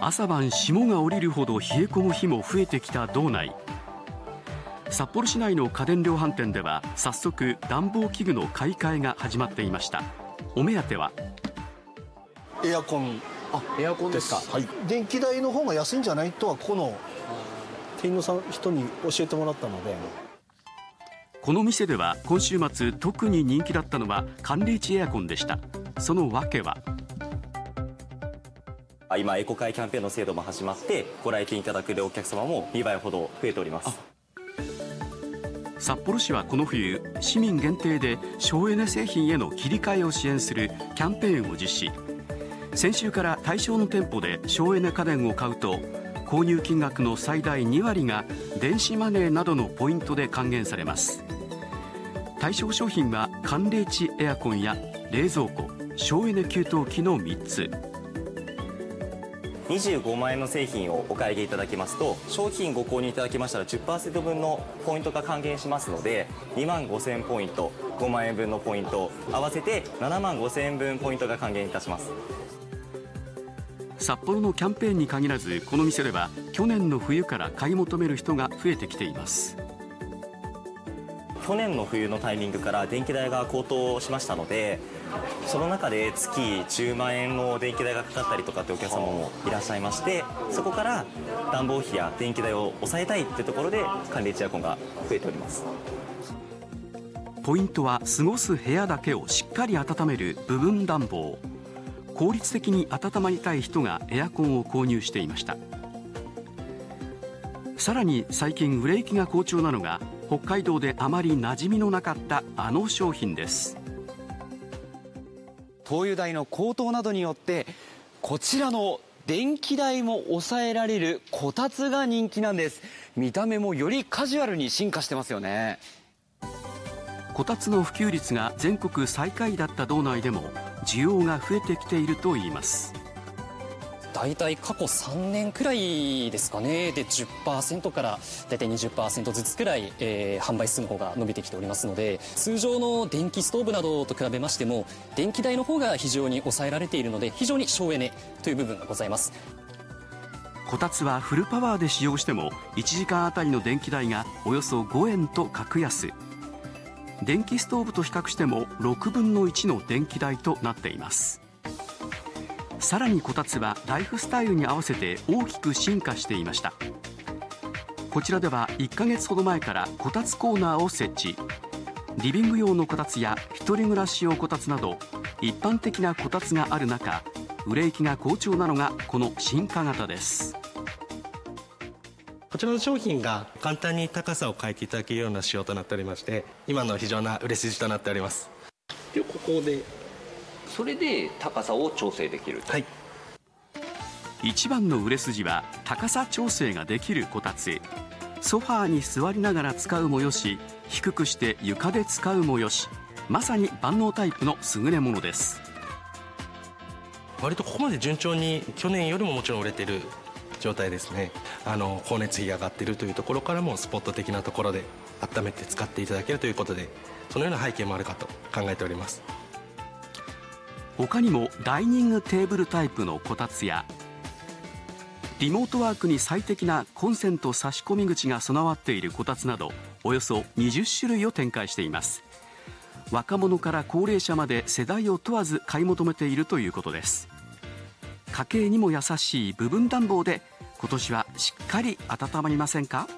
朝晩霜が降りるほど冷え込む日も増えてきた道内。札幌市内の家電量販店では早速暖房器具の買い替えが始まっていました。お目当ては？エアコン。あエアコンですか。はい、電気代の方が安いんじゃないとはこの店員のさん人に教えてもらったので。この店では今週末特に人気だったのは寒冷地エアコンでした。その訳は？今エコ会キャンペーンの制度も始まってご来店いただくお客様も2倍ほど増えております。札幌市はこの冬市民限定で省エネ製品への切り替えを支援するキャンペーンを実施。先週から対象の店舗で省エネ家電を買うと購入金額の最大2割が電子マネーなどのポイントで還元されます。対象商品は寒冷地エアコンや冷蔵庫省エネ給湯器の3つ。25万円の製品をお買い上げいただきますと商品ご購入いただきましたら10%分のポイントが還元しますので2万5000ポイント5万円分のポイント合わせて7万5000円分ポイントが還元いたします。札幌のキャンペーンに限らずこの店では去年の冬から買い求める人が増えてきています。去年の冬のタイミングから電気代が高騰しましたのでその中で月10万円の電気代がかかったりとかってお客様もいらっしゃいましてそこから暖房費や電気代を抑えたいってところで寒冷地エアコンが増えております。ポイントは過ごす部屋だけをしっかり温める部分暖房。効率的に温まりたい人がエアコンを購入していました。さらに最近売れ行きが好調なのが北海道であまり馴染みのなかったあの商品です。灯油代の高騰などによってこちらの電気代も抑えられるこたつが人気なんです。見た目もよりカジュアルに進化してますよね。こたつの普及率が全国最下位だった道内でも需要が増えてきているといいます大体過去3年くらいですかね。で10%から大体20%ずつくらい、えー、販売数の方が伸びてきておりますので通常の電気ストーブなどと比べましても電気代の方が非常に抑えられているので非常に省エネという部分がございます。こたつはフルパワーで使用しても1時間あたりの電気代がおよそ5円と格安。電気ストーブと比較しても6分の1の電気代となっています。さらにこたつはライフスタイルに合わせて大きく進化していました。こちらでは1ヶ月ほど前からこたつコーナーを設置。リビング用のこたつや一人暮らし用こたつなど一般的なこたつがある中売れ行きが好調なのがこの進化型です。こちらの商品が簡単に高さを変えていただけるような仕様となっておりまして今の非常な売れ筋となっております。でここでそれで高さを調整できるはい。一番の売れ筋は高さ調整ができるこたつ。ソファーに座りながら使うもよし低くして床で使うもよし。まさに万能タイプの優れものです。割とここまで順調に去年よりももちろん売れてる状態ですね。あの光熱費が上がっているというところからもスポット的なところで温めて使っていただけるということでそのような背景もあるかと考えております他にもダイニングテーブルタイプのこたつやリモートワークに最適なコンセント差し込み口が備わっているこたつなどおよそ20種類を展開しています。若者から高齢者まで世代を問わず買い求めているということです。家計にも優しい部分暖房で今年はしっかり温まりませんか？